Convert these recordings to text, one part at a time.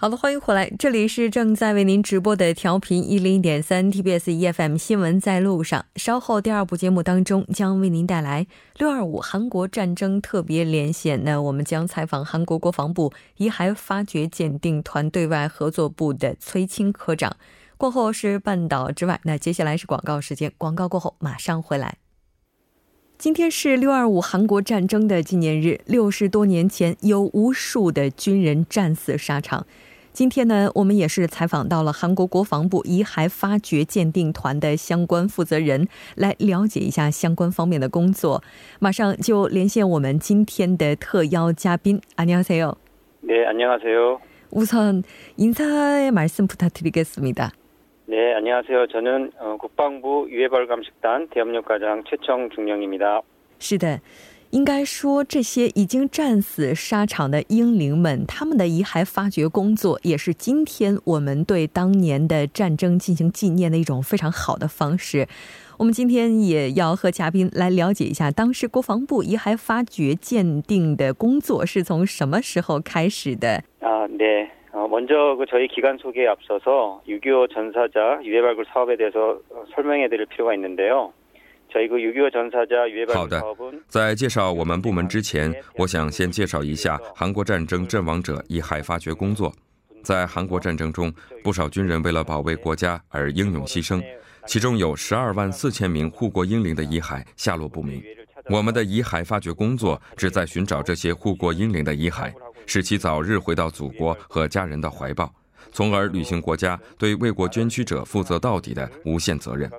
好的，欢迎回来，这里是正在为您直播的调频一零点三 TBS EFM 新闻在路上。稍后第二部节目当中将为您带来六二五韩国战争特别连线。那我们将采访韩国国防部遗骸发掘鉴定团对外合作部的崔清科长。过后是半岛之外，那接下来是广告时间，广告过后马上回来。今天是六二五韩国战争的纪念日，六十多年前有无数的军人战死沙场。今天呢，我们也是采访到了韩国国防部遗骸发掘鉴定团的相关负责人，来了解一下相关方面的工作。马上就连线我们今天的特邀嘉宾，안녕하세 요。 네안녕하세요우선인사의말씀부탁드리겠습니다 네안녕하세요저는국방부유해벌감식단대협력과장최청중령입니다是的。 应该说，这些已经战死沙场的英灵们，他们的遗骸发掘工作，也是今天我们对当年的战争进行纪念的一种非常好的方式。我们今天也要和嘉宾来了解一下，当时国防部遗骸发掘鉴定的工作是从什么时候开始的？啊，네어먼저그저희기관소개에앞서서6.25전사자유해발굴사업에대해서설명해드릴필요가있는데요 好的，在介绍我们部门之前，我想先介绍一下韩国战争阵亡者遗骸发掘工作。在韩国战争中，不少军人为了保卫国家而英勇牺牲，其中有十二万四千名护国英灵的遗骸下落不明。我们的遗骸发掘工作旨在寻找这些护国英灵的遗骸，使其早日回到祖国和家人的怀抱，从而履行国家对为国捐躯者负责到底的无限责任。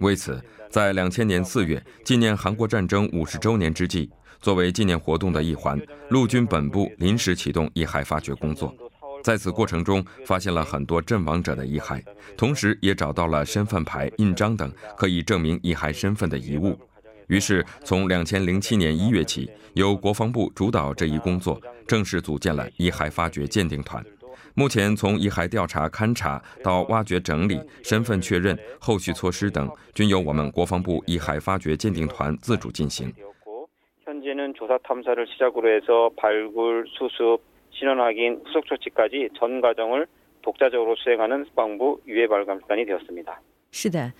为此，在两千年四月纪念韩国战争五十周年之际，作为纪念活动的一环，陆军本部临时启动遗骸发掘工作。在此过程中，发现了很多阵亡者的遗骸，同时也找到了身份牌、印章等可以证明遗骸身份的遗物。于是，从两千零七年一月起，由国防部主导这一工作，正式组建了遗骸发掘鉴定团。目前从遗骸调查勘查到挖掘整理、身份确认、后续措施等，均由我们国防部遗骸发掘鉴定团自主进行。是的。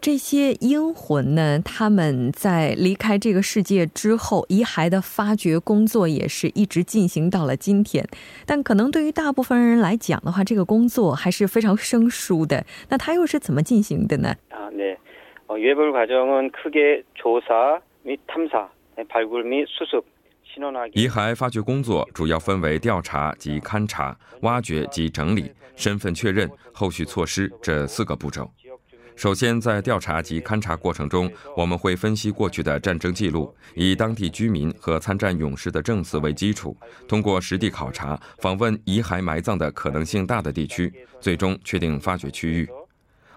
这些英魂呢？他们在离开这个世界之后，遗骸的发掘工作也是一直进行到了今天。但可能对于大部分人来讲的话，这个工作还是非常生疏的。那它又是怎么进行的呢？啊，네어유해발굴과정은크게조사및탐사발굴및수습遗骸发掘工作主要分为调查及勘查、挖掘及整理、身份确认、后续措施这四个步骤。 首先，在调查及勘察过程中，我们会分析过去的战争记录，以当地居民和参战勇士的证词为基础，通过实地考察、访问遗骸埋葬的可能性大的地区，最终确定发掘区域。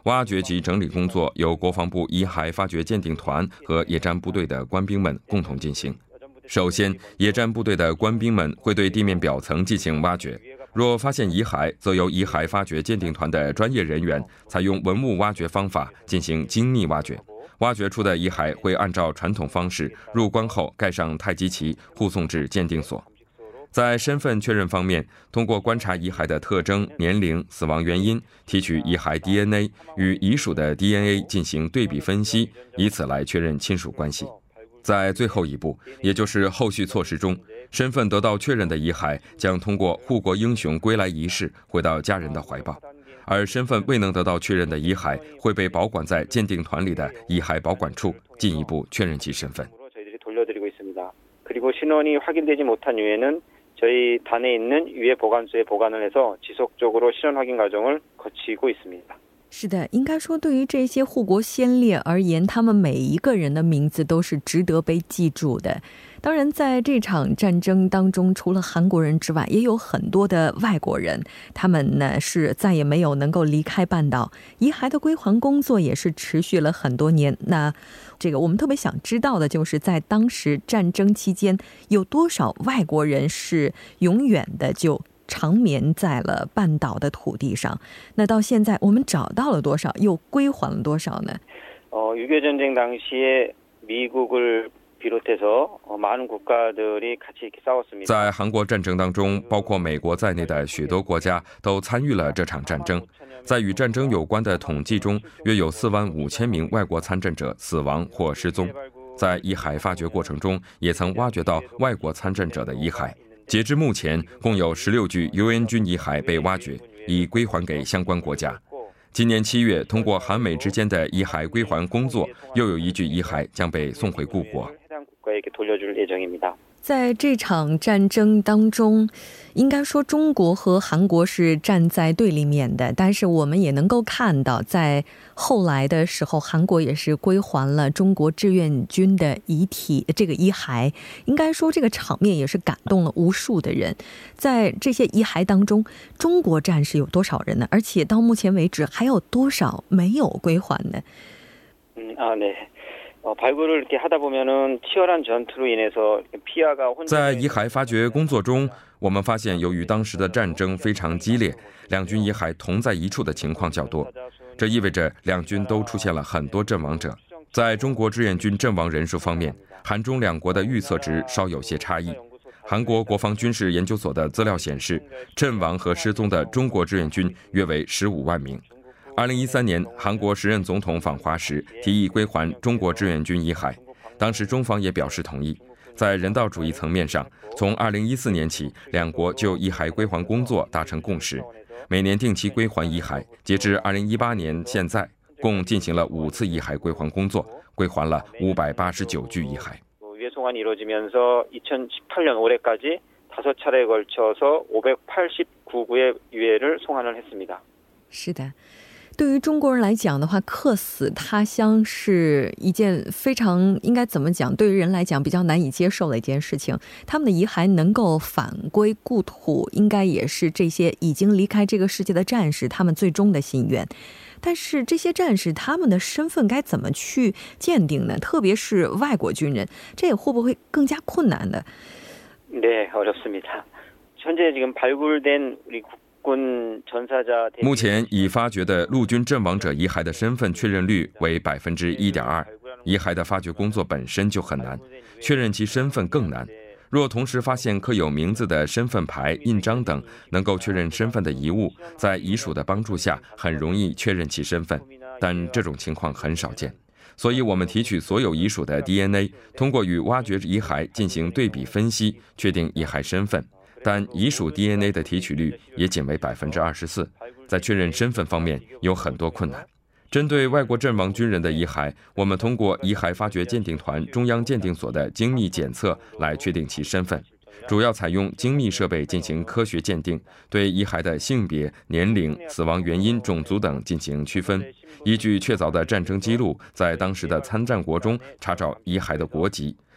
挖掘及整理工作由国防部遗骸发掘鉴定团和野战部队的官兵们共同进行。首先，野战部队的官兵们会对地面表层进行挖掘。若发现遗骸，则由遗骸发掘鉴定团的专业人员采用文物挖掘方法进行精密挖掘。挖掘出的遗骸会按照传统方式入棺后盖上太极旗，护送至鉴定所。在身份确认方面，通过观察遗骸的特征、年龄、死亡原因，提取遗骸 DNA 与遗属的 DNA 进行对比分析，以此来确认亲属关系。在最后一步，也就是后续措施中。身份得到确认的遗骸将通过护国英雄归来仪式回到家人的怀抱，而身份未能得到确认的遗骸会被保管在鉴定团里的遗骸保管处，进一步确认其身份。是的应该说对于这些护国先烈而言他们每一个人的名字都是值得被记住的。当然在这场战争当中除了韩国人之外也有很多的外国人。他们呢是再也没有能够离开半岛。遗骸的归还工作也是持续了很多年。那这个我们特别想知道的就是在当时战争期间有多少外国人是永远的就长眠在了半岛的土地上。那到现在，我们找到了多少，又归还了多少呢？哦，유교전쟁당시에미국을비롯해서많은국가들이같이싸웠습니다在韩国战争当中，包括美国在内的许多国家都参与了这场战争。在与战争有关的统计中，约有四万五千名外国参战者死亡或失踪。在遗骸发掘过程中，也曾挖掘到外国参战者的遗骸。 截至目前，共有十六具 UN 军遗骸被挖掘，已归还给相关国家。今年七月，通过韩美之间的遗骸归还工作，又有一具遗骸将被送回故国。在这场战争当中，应该说中国和韩国是站在对立面的。但是我们也能够看到，在后来的时候，韩国也是归还了中国志愿军的遗体，这个遗骸。应该说，这个场面也是感动了无数的人。在这些遗骸当中，中国战士有多少人呢？而且到目前为止，还有多少没有归还呢？嗯啊，对。在遗骸发掘工作中，我们发现，由于当时的战争非常激烈，两军遗骸同在一处的情况较多。这意味着两军都出现了很多阵亡者。在中国志愿军阵亡人数方面，韩中两国的预测值稍有些差异。韩国国防军事研究所的资料显示，阵亡和失踪的中国志愿军约为十五万名。二零一三年，韩国时任总统访华时提议归还中国志愿军遗骸，当时中方也表示同意。在人道主义层面上，从二零一四年起，两国就遗骸归还工作达成共识，每年定期归还遗骸。截至二零一八年现在，共进行了五次遗骸归还工作，归还了五百八十九具遗骸。유해송환이루어지면서2018년올해까지다섯차례걸쳐서589구의유해를송환을했습니다是的。 对于中国人来讲的话，客死他乡是一件非常应该怎么讲？对于人来讲比较难以接受的一件事情。他们的遗骸能够返归故土，应该也是这些已经离开这个世界的战士他们最终的心愿。但是这些战士他们的身份该怎么去鉴定呢？特别是外国军人，这也会不会更加困难的？네어렵습니다 현재지금발굴된 우리 目前已发掘的陆军阵亡者遗骸的身份确认率为百分之一点二。遗骸的发掘工作本身就很难，确认其身份更难。若同时发现刻有名字的身份牌、印章等能够确认身份的遗物，在遗属的帮助下，很容易确认其身份。但这种情况很少见，所以我们提取所有遗属的 DNA，通过与挖掘遗骸进行对比分析，确定遗骸身份。但遗属 DNA 的提取率也仅为百分之二十四，在确认身份方面有很多困难。针对外国阵亡军人的遗骸，我们通过遗骸发掘鉴定团中央鉴定所的精密检测来确定其身份，主要采用精密设备进行科学鉴定，对遗骸的性别、年龄、死亡原因、种族等进行区分，依据确凿的战争记录，在当时的参战国中查找遗骸的国籍。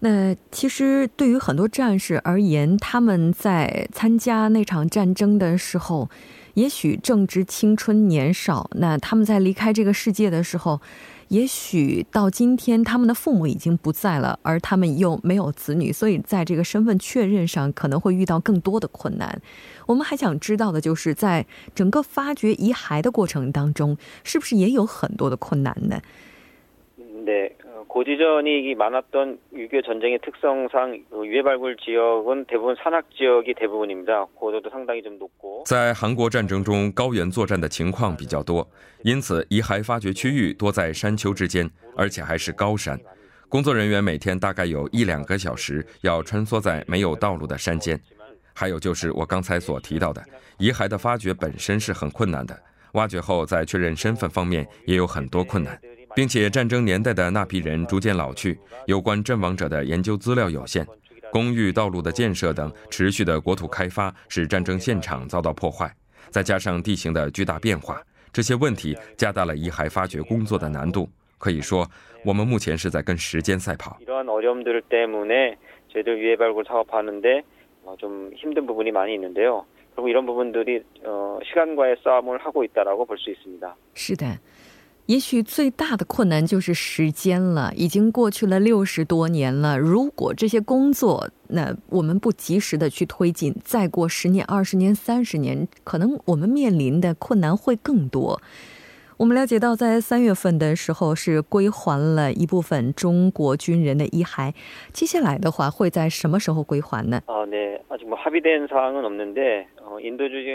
那其实对于很多战士而言，他们在参加那场战争的时候，也许正值青春年少。那他们在离开这个世界的时候，也许到今天他们的父母已经不在了，而他们又没有子女，所以在这个身份确认上可能会遇到更多的困难。我们还想知道的就是，在整个发掘遗骸的过程当中，是不是也有很多的困难呢？对。고지전이많았던 유교전쟁의특성상유해발굴지역은대부분산악지역이대부분입니다 고도도 상당히좀높고在韩国战争中，高原作战的情况比较多，因此遗骸发掘区域多在山丘之间，而且还是高山。 工作人员每天大概有一两个小时要穿梭在没有道路的山间。还有就是我刚才所提到的，遗骸的发掘本身是很困难的，挖掘后在确认身份方面也有很多困难， 并且战争年代的那批人逐渐老去有关阵亡者的研究资料有限公寓道路的建设等持续的国土开发使战争现场遭到破坏再加上地形的巨大变化这些问题加大了遗骸发掘工作的难度。可以说我们目前是在跟时间赛跑。是的。也许最大的困难就是时间了。已经过去了六十多年了，如果这些工作，那我们不及时的去推进，再过十年、二十年、三十年，可能我们面临的困难会更多。我们了解到，在三月份的时候是归还了一部分中国军人的遗骸，接下来的话会在什么时候归还呢？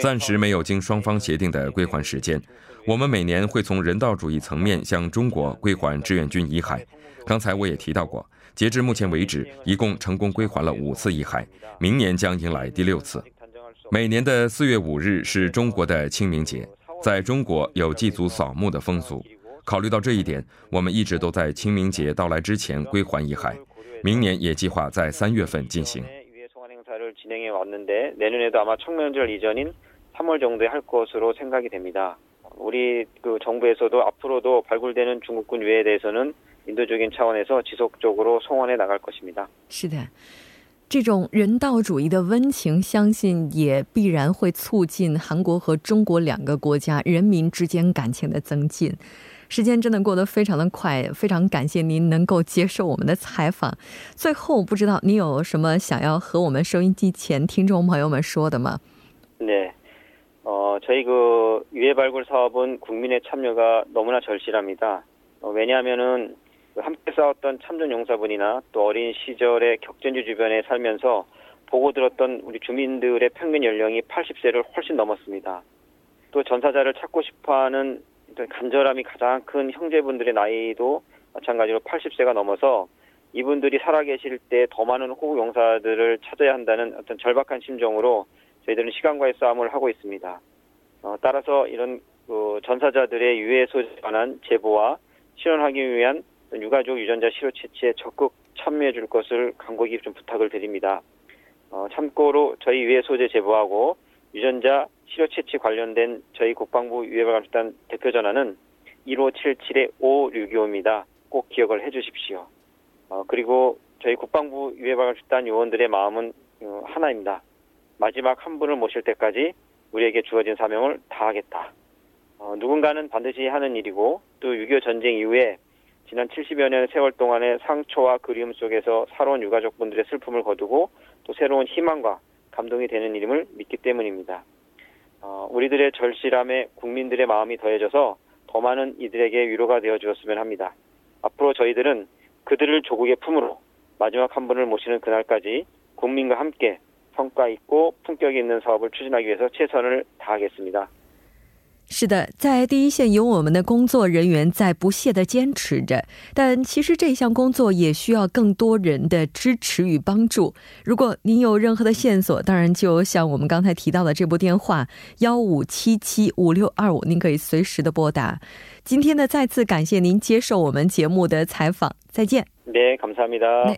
暂时没有经双方协定的归还时间。我们每年会从人道主义层面向中国归还志愿军遗骸。刚才我也提到过，截至目前为止，一共成功归还了五次遗骸，明年将迎来第六次。每年的四月五日是中国的清明节。在中国有祭祖扫墓的风俗，考虑到这一点，我们一直都在清明节到来之前归还遗骸。明年也计划在三月份进行。是的。这种人道主义的温情，相信也必然会促进韩国和中国两个国家人民之间感情的增进。时间真的过得非常的快，非常感谢您能够接受我们的采访。最后，不知道你有什么想要和我们收音机前听众朋友们说的吗？네 어 저희 그 유해 발굴 사업은 국민의 참여가 너무나 절실합니다왜냐하면은 함께 싸웠던 참전 용사분이나 또 어린 시절에 격전지 주변에 살면서 보고 들었던 우리 주민들의 평균 연령이 80세를 훨씬 넘었습니다. 또 전사자를 찾고 싶어하는 간절함이 가장 큰 형제분들의 나이도 마찬가지로 80세가 넘어서 이분들이 살아계실 때 더 많은 호국 용사들을 찾아야 한다는 어떤 절박한 심정으로 저희들은 시간과의 싸움을 하고 있습니다. 어, 따라서 이런 그 전사자들의 유해 소지에 관한 제보와 실현하기 위한 유가족 유전자 치료 채취에 적극 참여해 줄 것을 간곡히 좀 부탁을 드립니다. 어, 참고로 저희 유해 소재 제보하고 유전자 치료 채취 관련된 저희 국방부 유해발감수단 대표 전화는 1577-5625입니다. 꼭 기억을 해 주십시오. 어, 그리고 저희 국방부 유해발감수단 요원들의 마음은 어, 하나입니다. 마지막 한 분을 모실 때까지 우리에게 주어진 사명을 다하겠다. 어, 누군가는 반드시 하는 일이고 또 6.25 전쟁 이후에 지난 70여 년 세월 동안의 상처와 그리움 속에서 살아온 유가족분들의 슬픔을 거두고 또 새로운 희망과 감동이 되는 일임을 믿기 때문입니다. 어, 우리들의 절실함에 국민들의 마음이 더해져서 더 많은 이들에게 위로가 되어 주었으면 합니다. 앞으로 저희들은 그들을 조국의 품으로 마지막 한 분을 모시는 그날까지 국민과 함께 성과 있고 품격 있는 사업을 추진하기 위해서 최선을 다하겠습니다. 是的，在第一线有我们的工作人员在不懈的坚持着，但其实这项工作也需要更多人的支持与帮助。如果您有任何的线索，当然就像我们刚才提到的这部电话幺五七七五六二五，您可以随时的拨打。今天呢，再次感谢您接受我们节目的采访，再见。네감사합니다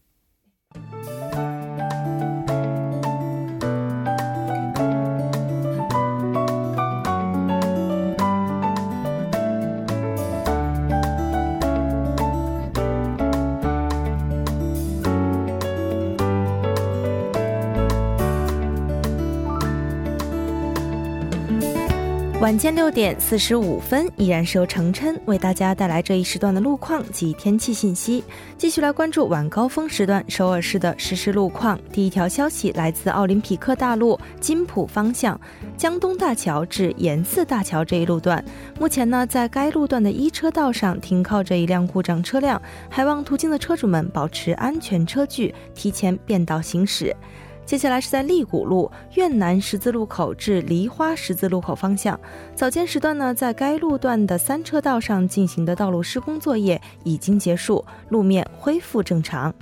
晚间六点四十五分，依然是由程琛为大家带来这一时段的路况及天气信息。继续来关注晚高峰时段首尔市的实时路况。第一条消息来自奥林匹克大路金浦方向江东大桥至延寺大桥这一路段，目前呢，在该路段的一车道上停靠着一辆故障车辆，还望途经的车主们保持安全车距，提前变道行驶。接下来是在利谷路院南十字路口至梨花十字路口方向，早间时段呢，在该路段的三车道上进行的道路施工作业已经结束，路面恢复正常。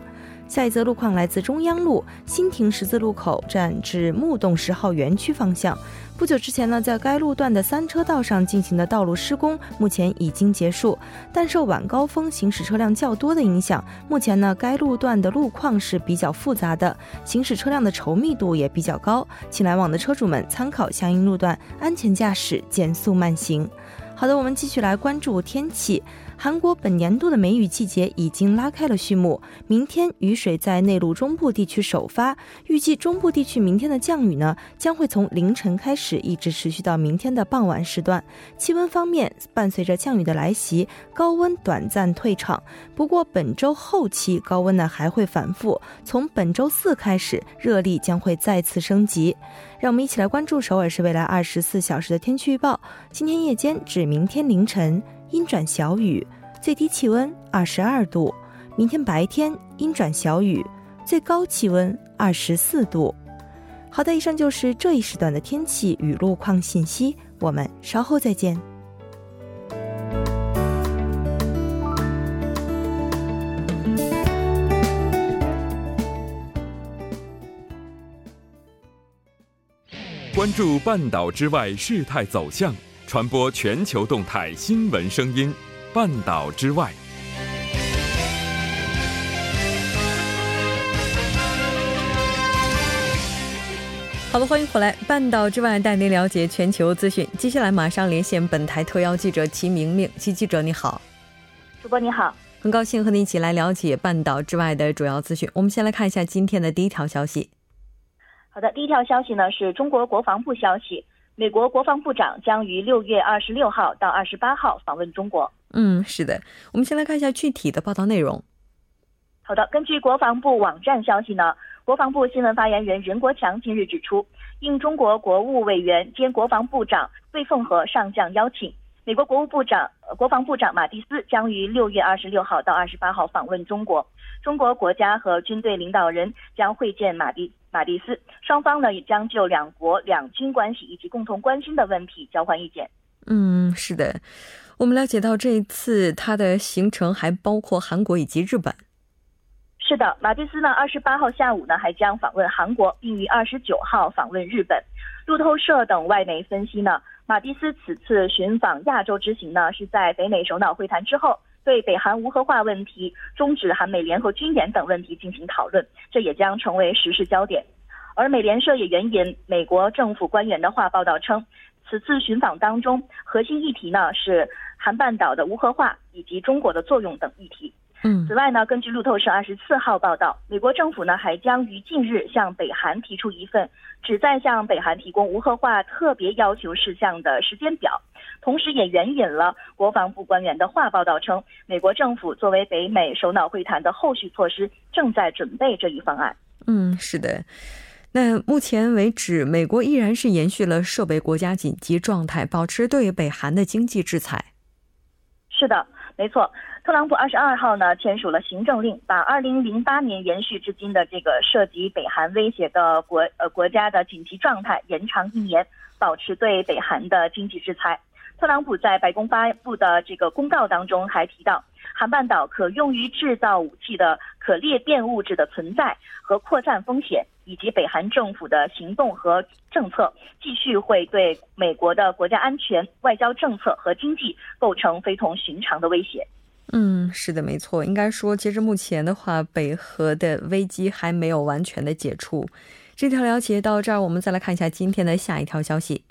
下一则路况来自中央路新亭十字路口站至木洞十号园区方向。不久之前呢，在该路段的三车道上进行的道路施工目前已经结束，但受晚高峰行驶车辆较多的影响，目前呢该路段的路况是比较复杂的，行驶车辆的稠密度也比较高，请来往的车主们参考相应路段，安全驾驶，减速慢行。好的，我们继续来关注天气。韩国本年度的梅雨季节已经拉开了序幕，明天雨水在内陆中部地区首发，预计中部地区明天的降雨呢将会从凌晨开始，一直持续到明天的傍晚时段。气温方面，伴随着降雨的来袭，高温短暂退场。不过本周后期高温呢还会反复，从本周四开始，热力将会再次升级。让我们一起来关注首尔市未来二十四小时的天气预报。今天夜间至明天凌晨。阴转小雨，最低气温二十二度。明天白天阴转小雨，最高气温二十四度。好的，以上就是这一时段的天气与路况信息。我们稍后再见。关注半岛之外事态走向。传播全球动态新闻声音，半岛之外。好的，欢迎回来，半岛之外带您了解全球资讯。接下来马上连线本台特邀记者齐明明，齐记者你好，主播你好，很高兴和您一起来了解半岛之外的主要资讯。我们先来看一下今天的第一条消息。好的，第一条消息呢是中国国防部消息。美国国防部长将于六月二十六号到二十八号访问中国。嗯，是的，我们先来看一下具体的报道内容。好的，根据国防部网站消息呢，国防部新闻发言人任国强近日指出，应中国国务委员兼国防部长魏凤和上将邀请，美国国务部长、国防部长马蒂斯将于六月二十六号到二十八号访问中国。中国国家和军队领导人将会见马蒂马蒂斯，双方呢也将就两国两军关系以及共同关心的问题交换意见。嗯，是的，我们了解到这一次他的行程还包括韩国以及日本。是的，马蒂斯呢二十八号下午呢还将访问韩国，并于二十九号访问日本。路透社等外媒分析呢，马蒂斯此次寻访亚洲之行呢是在北美首脑会谈之后。对北韩无核化问题、终止韩美联合军演等问题进行讨论，这也将成为时事焦点。而美联社也援引美国政府官员的话报道称，此次巡访当中核心议题呢是韩半岛的无核化以及中国的作用等议题。嗯，此外呢，根据路透社二十四号报道，美国政府呢还将于近日向北韩提出一份旨在向北韩提供无核化特别要求事项的时间表。同时，也援引了国防部官员的话报道称，美国政府作为北美首脑会谈的后续措施，正在准备这一方案。嗯，是的。那目前为止，美国依然是延续了设备国家紧急状态，保持对北韩的经济制裁。是的，没错。特朗普二十二号呢签署了行政令，把二零零八年延续至今的这个涉及北韩威胁的国呃国家的紧急状态延长一年，保持对北韩的经济制裁。特朗普在白宫发布的这个公告当中还提到，韩半岛可用于制造武器的可裂变物质的存在和扩散风险，以及北韩政府的行动和政策，继续会对美国的国家安全、外交政策和经济构成非同寻常的威胁。嗯，是的，没错。应该说，截至目前的话，北核的危机还没有完全的解除。这条了解到这儿，我们再来看一下今天的下一条消息。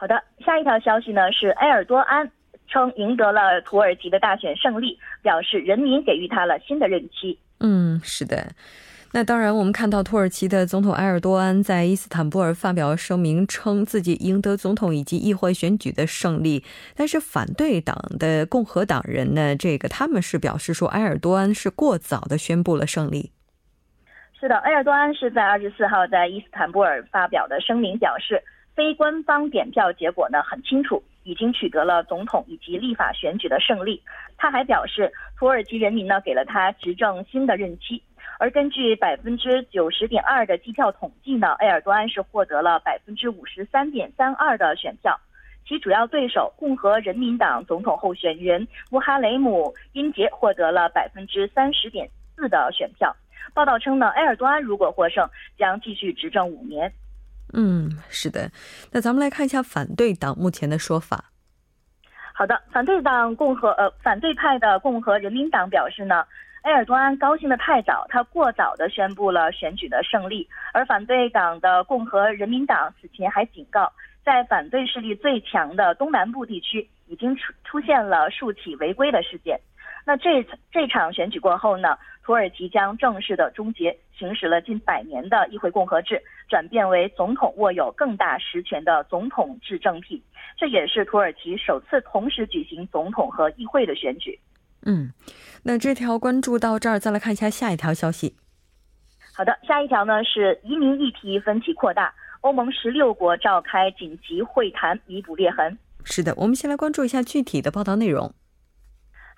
好的，下一条消息呢是埃尔多安称赢得了土耳其的大选胜利，表示人民给予他了新的任期。嗯，是的。那当然，我们看到土耳其的总统埃尔多安在伊斯坦布尔发表声明，称自己赢得总统以及议会选举的胜利。但是反对党的共和党人呢，这个他们是表示说埃尔多安是过早的宣布了胜利。是的，埃尔多安是在二十四号在伊斯坦布尔发表的声明表示。非官方点票结果呢很清楚，已经取得了总统以及立法选举的胜利。他还表示，土耳其人民呢给了他执政新的任期。而根据百分之九十点二的计票统计呢，埃尔多安是获得了百分之五十三点三二的选票，其主要对手共和人民党总统候选人穆哈雷姆因杰获得了百分之三十点四的选票。报道称呢，埃尔多安如果获胜，将继续执政五年。嗯，是的。那咱们来看一下反对党目前的说法。好的，反对党共和呃反对派的共和人民党表示呢，埃尔多安高兴的太早，他过早的宣布了选举的胜利。而反对党的共和人民党此前还警告，在反对势力最强的东南部地区已经出出现了数起违规的事件。那这这场选举过后呢？土耳其将正式的终结行使了近百年的议会共和制，转变为总统握有更大实权的总统制政体。这也是土耳其首次同时举行总统和议会的选举。嗯，那这条关注到这儿，再来看一下下一条消息。好的，下一条呢是移民议题分歧扩大，欧盟十六国召开紧急会谈弥补裂痕。是的，我们先来关注一下具体的报道内容。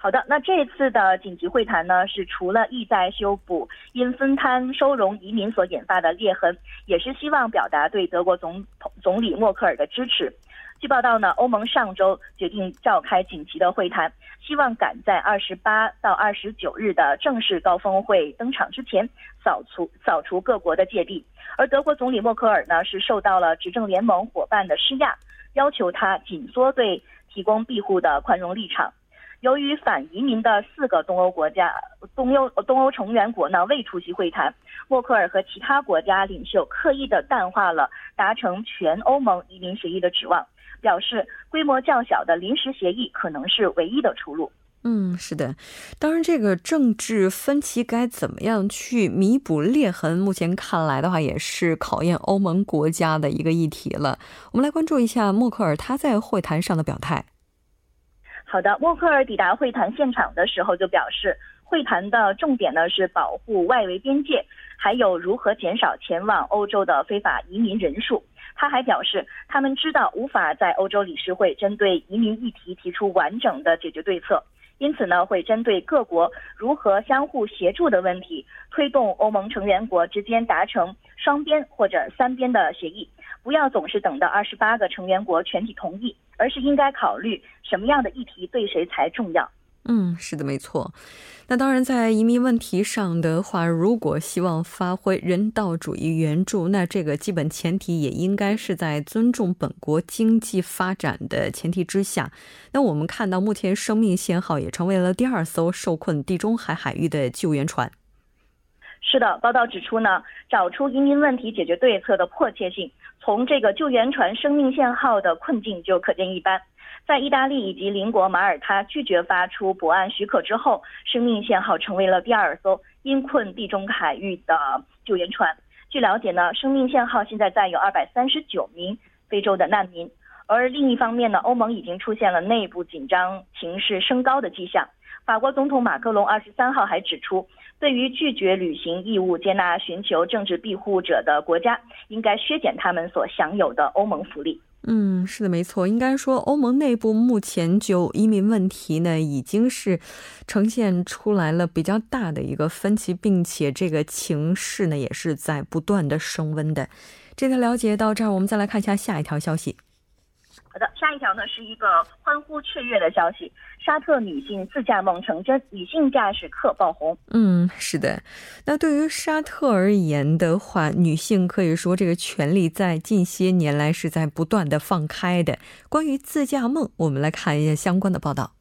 好的，那这次的紧急会谈呢，是除了意在修补因分摊收容移民所引发的裂痕，也是希望表达对德国总统总理默克尔的支持。据报道呢，欧盟上周决定召开紧急的会谈，希望赶在二十八到二十九日的正式高峰会登场之前，扫除扫除各国的芥蒂。而德国总理默克尔呢，是受到了执政联盟伙伴的施压，要求他紧缩对提供庇护的宽容立场。由于反移民的四个东欧国家、东欧东欧成员国呢未出席会谈，默克尔和其他国家领袖刻意的淡化了达成全欧盟移民协议的指望，表示规模较小的临时协议可能是唯一的出路。嗯，是的，当然这个政治分歧该怎么样去弥补裂痕，目前看来的话也是考验欧盟国家的一个议题了。我们来关注一下默克尔他在会谈上的表态。好的，默克尔抵达会谈现场的时候就表示，会谈的重点呢是保护外围边界，还有如何减少前往欧洲的非法移民人数。他还表示，他们知道无法在欧洲理事会针对移民议题提出完整的解决对策，因此呢会针对各国如何相互协助的问题，推动欧盟成员国之间达成双边或者三边的协议。不要总是等到二十八个成员国全体同意，而是应该考虑什么样的议题对谁才重要。嗯，是的，没错。那当然，在移民问题上的话，如果希望发挥人道主义援助，那这个基本前提也应该是在尊重本国经济发展的前提之下。那我们看到，目前生命线号也成为了第二艘受困地中海海域的救援船。是的，报道指出呢，找出移民问题解决对策的迫切性。从这个救援船“生命线号”的困境就可见一斑。在意大利以及邻国马耳他拒绝发出泊岸许可之后，“生命线号”成为了第二艘因困地中海域的救援船。据了解呢，“生命线号”现在载有二百三十九名非洲的难民。而另一方面呢，欧盟已经出现了内部紧张形势升高的迹象。法国总统马克龙二十三号还指出。对于拒绝履行义务、接纳寻求政治庇护者的国家，应该削减他们所享有的欧盟福利。嗯，是的，没错。应该说，欧盟内部目前就移民问题呢，已经是呈现出来了比较大的一个分歧，并且这个情势呢，也是在不断的升温的。这条了解到这儿，我们再来看一下下一条消息。好的，下一条呢是一个欢呼雀跃的消息：沙特女性自驾梦成真，女性驾驶客爆红。嗯，是的。那对于沙特而言的话，女性可以说这个权利在近些年来是在不断的放开的。关于自驾梦，我们来看一下相关的报道。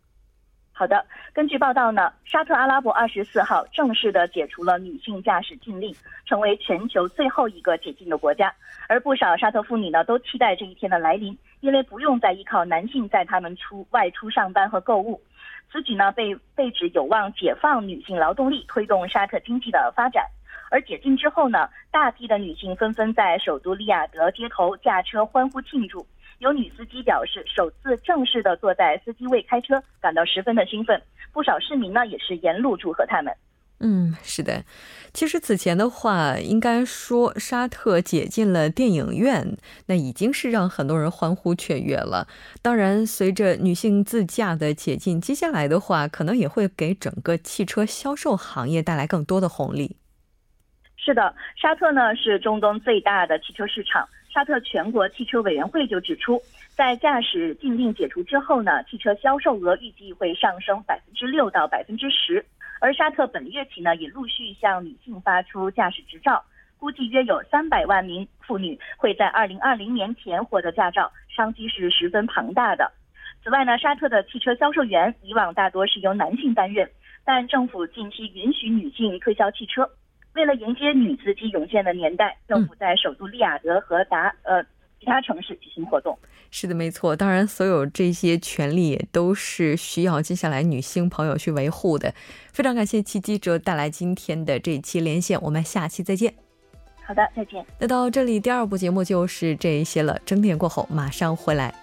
好的，根据报道呢，沙特阿拉伯二十四号正式的解除了女性驾驶禁令，成为全球最后一个解禁的国家。而不少沙特妇女呢，都期待这一天的来临，因为不用再依靠男性在他们出外出上班和购物。此举呢，被被指有望解放女性劳动力，推动沙特经济的发展。而解禁之后呢，大批的女性纷纷在首都利雅得街头驾车欢呼庆祝。有女司机表示，首次正式的坐在司机位开车，感到十分的兴奋。不少市民呢，也是沿路祝贺他们。嗯，是的。其实此前的话，应该说沙特解禁了电影院，那已经是让很多人欢呼雀跃了。当然，随着女性自驾的解禁，接下来的话，可能也会给整个汽车销售行业带来更多的红利。是的，沙特呢是中东最大的汽车市场。沙特全国汽车委员会就指出，在驾驶禁令解除之后呢，汽车销售额预计会上升百分之六到百分之十。而沙特本月起呢，也陆续向女性发出驾驶执照，估计约有三百万名妇女会在二零二零年前获得驾照，商机是十分庞大的。此外呢，沙特的汽车销售员以往大多是由男性担任，但政府近期允许女性推销汽车。为了迎接女司机涌现的年代，政府在首都利雅得和达呃其他城市举行活动。是的，没错。当然，所有这些权利也都是需要接下来女性朋友去维护的。非常感谢戚记者带来今天的这一期连线，我们下期再见。好的，再见。那到这里，第二部节目就是这一些了。整点过后马上回来。